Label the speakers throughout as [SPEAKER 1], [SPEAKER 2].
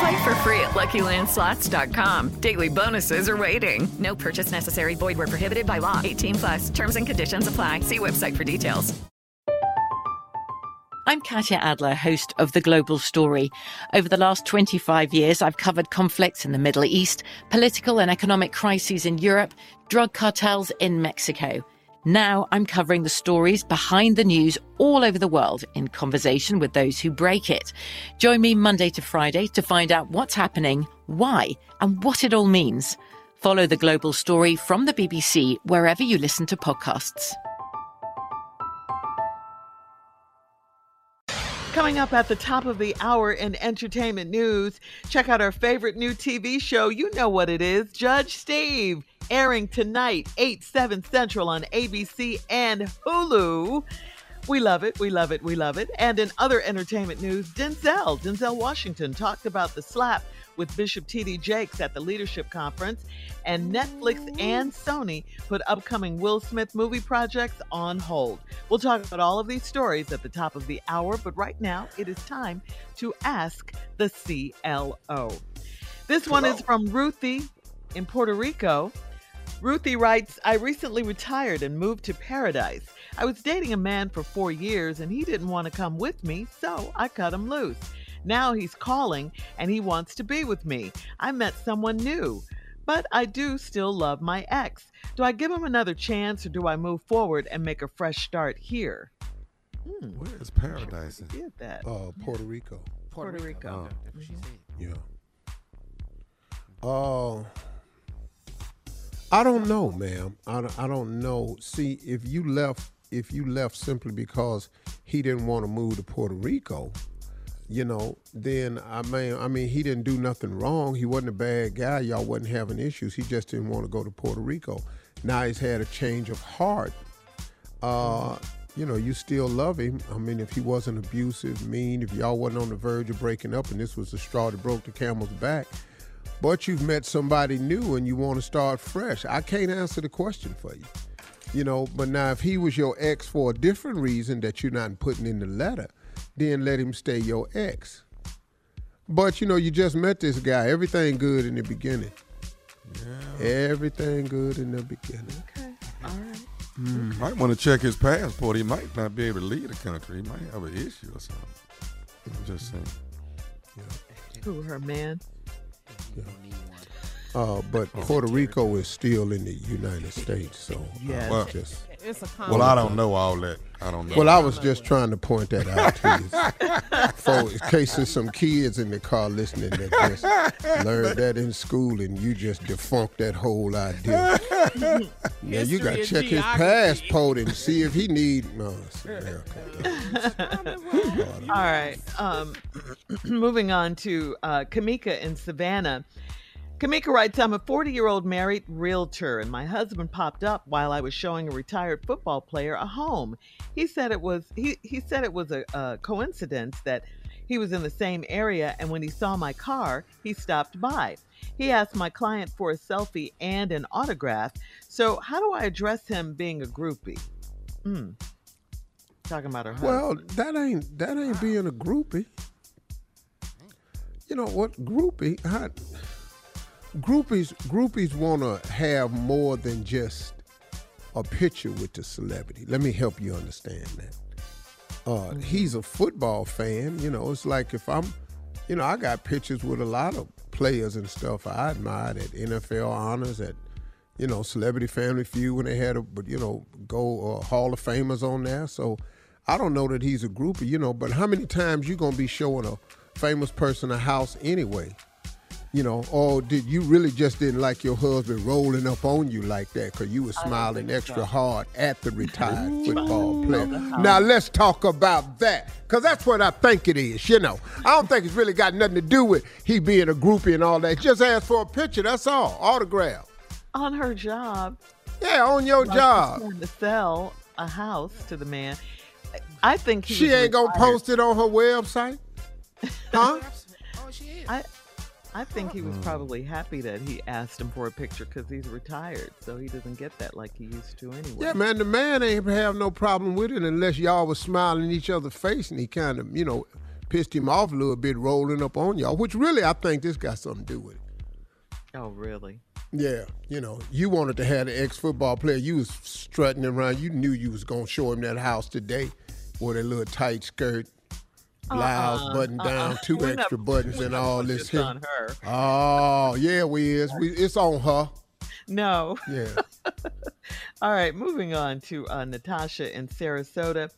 [SPEAKER 1] Play for free at LuckyLandSlots.com. Daily bonuses are waiting. No purchase necessary. Void where prohibited by law. 18 plus. Terms and conditions apply. See website for details.
[SPEAKER 2] I'm Katya Adler, host of The Global Story. Over the last 25 years, I've covered conflicts in the Middle East, political and economic crises in Europe, drug cartels in Mexico. Now I'm covering the stories behind the news all over the world in conversation with those who break it. Join me Monday to Friday to find out what's happening, why, and what it all means. Follow the global story from the BBC wherever you listen to podcasts.
[SPEAKER 3] Coming up at the top of the hour in entertainment news, check out our favorite new TV show. You know what it is Judge Steve, airing tonight, 8, 7 Central on ABC and Hulu. We love it, we love it, we love it. And in other entertainment news, Denzel, Denzel Washington, talked about the slap with Bishop T.D. Jakes at the Leadership Conference, and Netflix and Sony put upcoming Will Smith movie projects on hold. We'll talk about all of these stories at the top of the hour, but right now it is time to ask the CLO. This one is from Ruthie in Puerto Rico. Ruthie writes, I recently retired and moved to paradise. I was dating a man for four years and he didn't want to come with me, so I cut him loose. Now he's calling and he wants to be with me. I met someone new, but I do still love my ex. Do I give him another chance or do I move forward and make a fresh start here? Hmm.
[SPEAKER 4] Where is paradise?
[SPEAKER 3] Did that?
[SPEAKER 5] Uh, Puerto Rico.
[SPEAKER 3] Puerto Rico.
[SPEAKER 5] Yeah. Uh, I don't know, ma'am. I, I don't know. See, if you left, if you left simply because he didn't want to move to Puerto Rico, you know, then I mean, I mean, he didn't do nothing wrong. He wasn't a bad guy. Y'all wasn't having issues. He just didn't want to go to Puerto Rico. Now he's had a change of heart. Uh, you know, you still love him. I mean, if he wasn't abusive, mean, if y'all wasn't on the verge of breaking up, and this was the straw that broke the camel's back, but you've met somebody new and you want to start fresh. I can't answer the question for you. You know, but now if he was your ex for a different reason that you're not putting in the letter, then let him stay your ex. But you know, you just met this guy. Everything good in the beginning. Yeah. Everything good in the beginning.
[SPEAKER 3] Okay. All right.
[SPEAKER 4] Hmm, Might want to check his passport. He might not be able to leave the country. He might have an issue or something. I'm just saying.
[SPEAKER 3] Who, her man? Yeah.
[SPEAKER 5] Uh, but Puerto Rico is still in the United States, so
[SPEAKER 3] Yes.
[SPEAKER 4] Well,
[SPEAKER 5] just
[SPEAKER 6] It's a
[SPEAKER 4] Well, I don't know all that. I don't know.
[SPEAKER 5] Well, I was just trying to point that out to you. For in case there's some kids in the car listening that just learned that in school and you just defunct that whole idea. now you got to check his
[SPEAKER 6] geography.
[SPEAKER 5] passport and see if he need. No, see, yeah.
[SPEAKER 3] All right. Um, moving on to uh, Kamika in Savannah. Kamika writes, I'm a 40 year old married realtor, and my husband popped up while I was showing a retired football player a home. He said it was he, he said it was a, a coincidence that he was in the same area, and when he saw my car, he stopped by. He asked my client for a selfie and an autograph. So, how do I address him being a groupie? Hmm. Talking about her husband.
[SPEAKER 5] Well, that ain't that ain't being a groupie. You know what, groupie? How, groupies groupies want to have more than just a picture with the celebrity. Let me help you understand that. Uh, he's a football fan. You know, it's like if I'm, you know, I got pictures with a lot of players and stuff I admired at NFL honors at, you know, Celebrity Family Feud when they had a, but you know, go uh, Hall of Famers on there. So I don't know that he's a groupie, you know, but how many times you gonna be showing a famous person a house anyway? You know, or did you really just didn't like your husband rolling up on you like that because you were smiling extra hard at the retired mm-hmm. football player? Now let's talk about that because that's what I think it is. You know, I don't think it's really got nothing to do with he being a groupie and all that. Just ask for a picture. That's all. Autograph.
[SPEAKER 3] on her job.
[SPEAKER 5] Yeah, on your
[SPEAKER 3] like,
[SPEAKER 5] job.
[SPEAKER 3] to sell a house to the man. I think he
[SPEAKER 5] She
[SPEAKER 3] was
[SPEAKER 5] ain't gonna post it on her website, huh? Oh, she is.
[SPEAKER 3] I, I think he was hmm. probably happy that he asked him for a picture because he's retired, so he doesn't get that like he used to anyway.
[SPEAKER 5] Yeah, man, the man ain't have no problem with it unless y'all was smiling in each other's face and he kind of, you know, pissed him off a little bit rolling up on y'all, which really I think this got something to do with it.
[SPEAKER 3] Oh, really?
[SPEAKER 5] Yeah, you know, you wanted to have an ex-football player. You was strutting around. You knew you was gonna show him that house today, with a little tight skirt, blouse
[SPEAKER 3] Uh-uh,
[SPEAKER 5] buttoned down,
[SPEAKER 3] uh-uh.
[SPEAKER 5] two
[SPEAKER 3] We're
[SPEAKER 5] extra
[SPEAKER 3] not-
[SPEAKER 5] buttons, and all this.
[SPEAKER 3] this
[SPEAKER 5] here.
[SPEAKER 3] on her.
[SPEAKER 5] Oh yeah, we is. We it's on her.
[SPEAKER 3] No.
[SPEAKER 5] Yeah.
[SPEAKER 3] All right, moving on to uh, Natasha in Sarasota.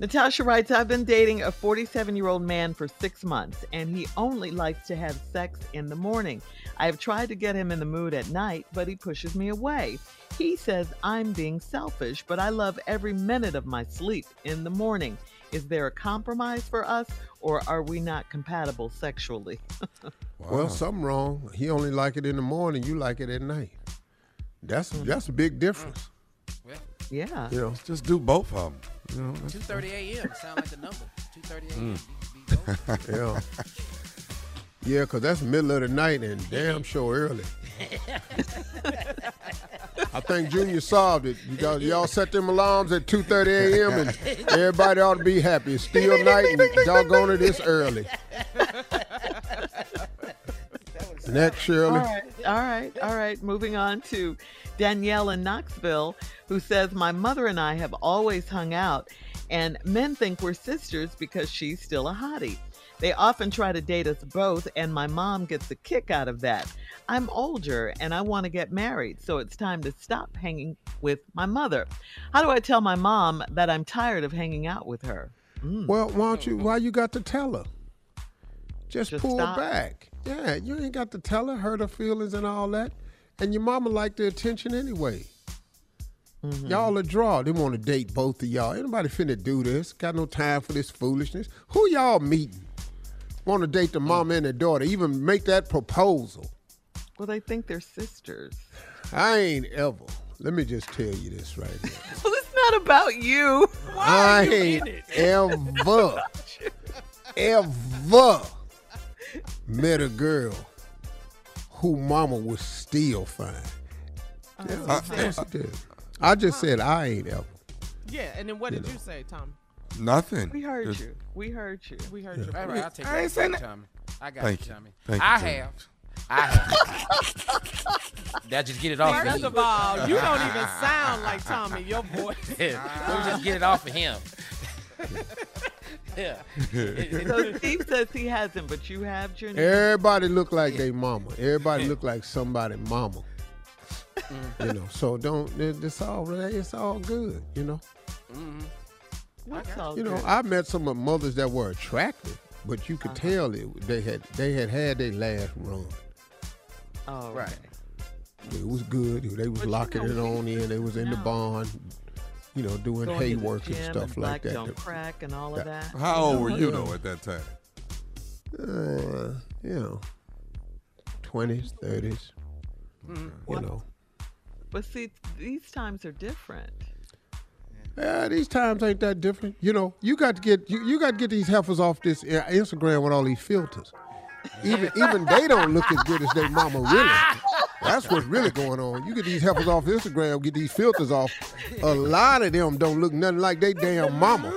[SPEAKER 3] Natasha writes, I've been dating a 47 year old man for six months, and he only likes to have sex in the morning. I have tried to get him in the mood at night, but he pushes me away. He says I'm being selfish, but I love every minute of my sleep in the morning. Is there a compromise for us, or are we not compatible sexually?
[SPEAKER 5] Well, something wrong. He only like it in the morning. You like it at night. That's mm. that's a big difference.
[SPEAKER 3] Yeah.
[SPEAKER 5] You know,
[SPEAKER 4] just do both of them. You know,
[SPEAKER 7] Two thirty a.m. sound like the number. Two thirty
[SPEAKER 5] Mm. yeah. Yeah, because that's middle of the night and damn sure early. I think Junior solved it. You got y'all set them alarms at 2:30 a.m. and everybody ought to be happy. It's still night and doggone it, it's early. Next, Shirley.
[SPEAKER 3] All right, all right, all right. Moving on to Danielle in Knoxville, who says, My mother and I have always hung out, and men think we're sisters because she's still a hottie. They often try to date us both, and my mom gets a kick out of that. I'm older and I want to get married, so it's time to stop hanging with my mother. How do I tell my mom that I'm tired of hanging out with her? Mm.
[SPEAKER 5] Well, why don't you? Mm-hmm. Why you got to tell her? Just,
[SPEAKER 3] Just
[SPEAKER 5] pull
[SPEAKER 3] stop.
[SPEAKER 5] back. Yeah, you ain't got to tell her, hurt her feelings and all that. And your mama like the attention anyway.
[SPEAKER 3] Mm-hmm.
[SPEAKER 5] Y'all a draw. They want to date both of y'all. Anybody finna do this? Got no time for this foolishness. Who y'all meeting? Want to date the mama and the daughter? Even make that proposal.
[SPEAKER 3] Well, they think they're sisters.
[SPEAKER 5] I ain't ever. Let me just tell you this right now.
[SPEAKER 3] Well, it's not about you.
[SPEAKER 5] Why I ain't ever, ever met a girl who mama was still fine. Oh, yeah,
[SPEAKER 6] I-
[SPEAKER 5] of course did. I just said I ain't ever.
[SPEAKER 6] Yeah, and then what did you say, Tom?
[SPEAKER 4] Nothing.
[SPEAKER 3] We heard
[SPEAKER 4] Just-
[SPEAKER 3] you. We heard you.
[SPEAKER 6] We heard you.
[SPEAKER 7] All right, I'll take
[SPEAKER 4] I
[SPEAKER 7] that
[SPEAKER 4] ain't saying
[SPEAKER 7] back,
[SPEAKER 4] that.
[SPEAKER 7] Tommy. I got
[SPEAKER 4] Thank
[SPEAKER 7] you,
[SPEAKER 4] you.
[SPEAKER 7] Tommy.
[SPEAKER 4] Thank you,
[SPEAKER 7] I
[SPEAKER 4] Tommy.
[SPEAKER 7] have. I have. that just get it off
[SPEAKER 6] First
[SPEAKER 7] me.
[SPEAKER 6] of all, you don't even sound like Tommy. Your voice.
[SPEAKER 7] Yeah, Let me just get it off of him. yeah.
[SPEAKER 3] So Steve says he hasn't, but you have, Junior.
[SPEAKER 5] Everybody look like they mama. Everybody look like somebody mama. You know, so don't. It's all it's all good. You know.
[SPEAKER 3] That's all
[SPEAKER 5] You know. I met some of mothers that were attractive, but you could
[SPEAKER 3] Uh-huh.
[SPEAKER 5] tell it, they had they had had their last run.
[SPEAKER 3] Oh,
[SPEAKER 7] Right.
[SPEAKER 5] It was good. They was
[SPEAKER 3] But you
[SPEAKER 5] locking
[SPEAKER 3] know,
[SPEAKER 5] it on in. They was in the barn, you know, doing
[SPEAKER 3] Going
[SPEAKER 5] hay work and
[SPEAKER 3] gym
[SPEAKER 5] stuff like
[SPEAKER 3] black
[SPEAKER 5] that.
[SPEAKER 3] don't crack and all of that.
[SPEAKER 4] How old were you
[SPEAKER 5] Yeah.
[SPEAKER 4] though at that time?
[SPEAKER 5] Uh, you know, twenties, thirties.
[SPEAKER 3] Mm-hmm.
[SPEAKER 5] You know,
[SPEAKER 3] But see, these times are different.
[SPEAKER 5] yeah, these times ain't that different. You know, you got to get you, you got to get these heifers off this uh, Instagram with all these filters. Even even they don't look as good as their mama really. That's what's really going on. You get these heifers off Instagram, get these filters off. A lot of them don't look nothing like they damn mama.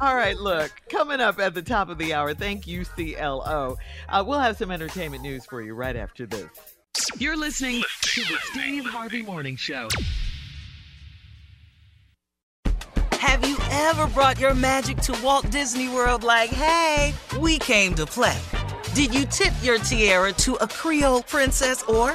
[SPEAKER 3] All right, look, coming up at the top of the hour, thank you, CLO. Uh, we'll have some entertainment news for you right after this.
[SPEAKER 8] You're listening to the Steve Harvey Morning Show.
[SPEAKER 9] Have you ever brought your magic to Walt Disney World like, hey, we came to play? Did you tip your tiara to a Creole princess or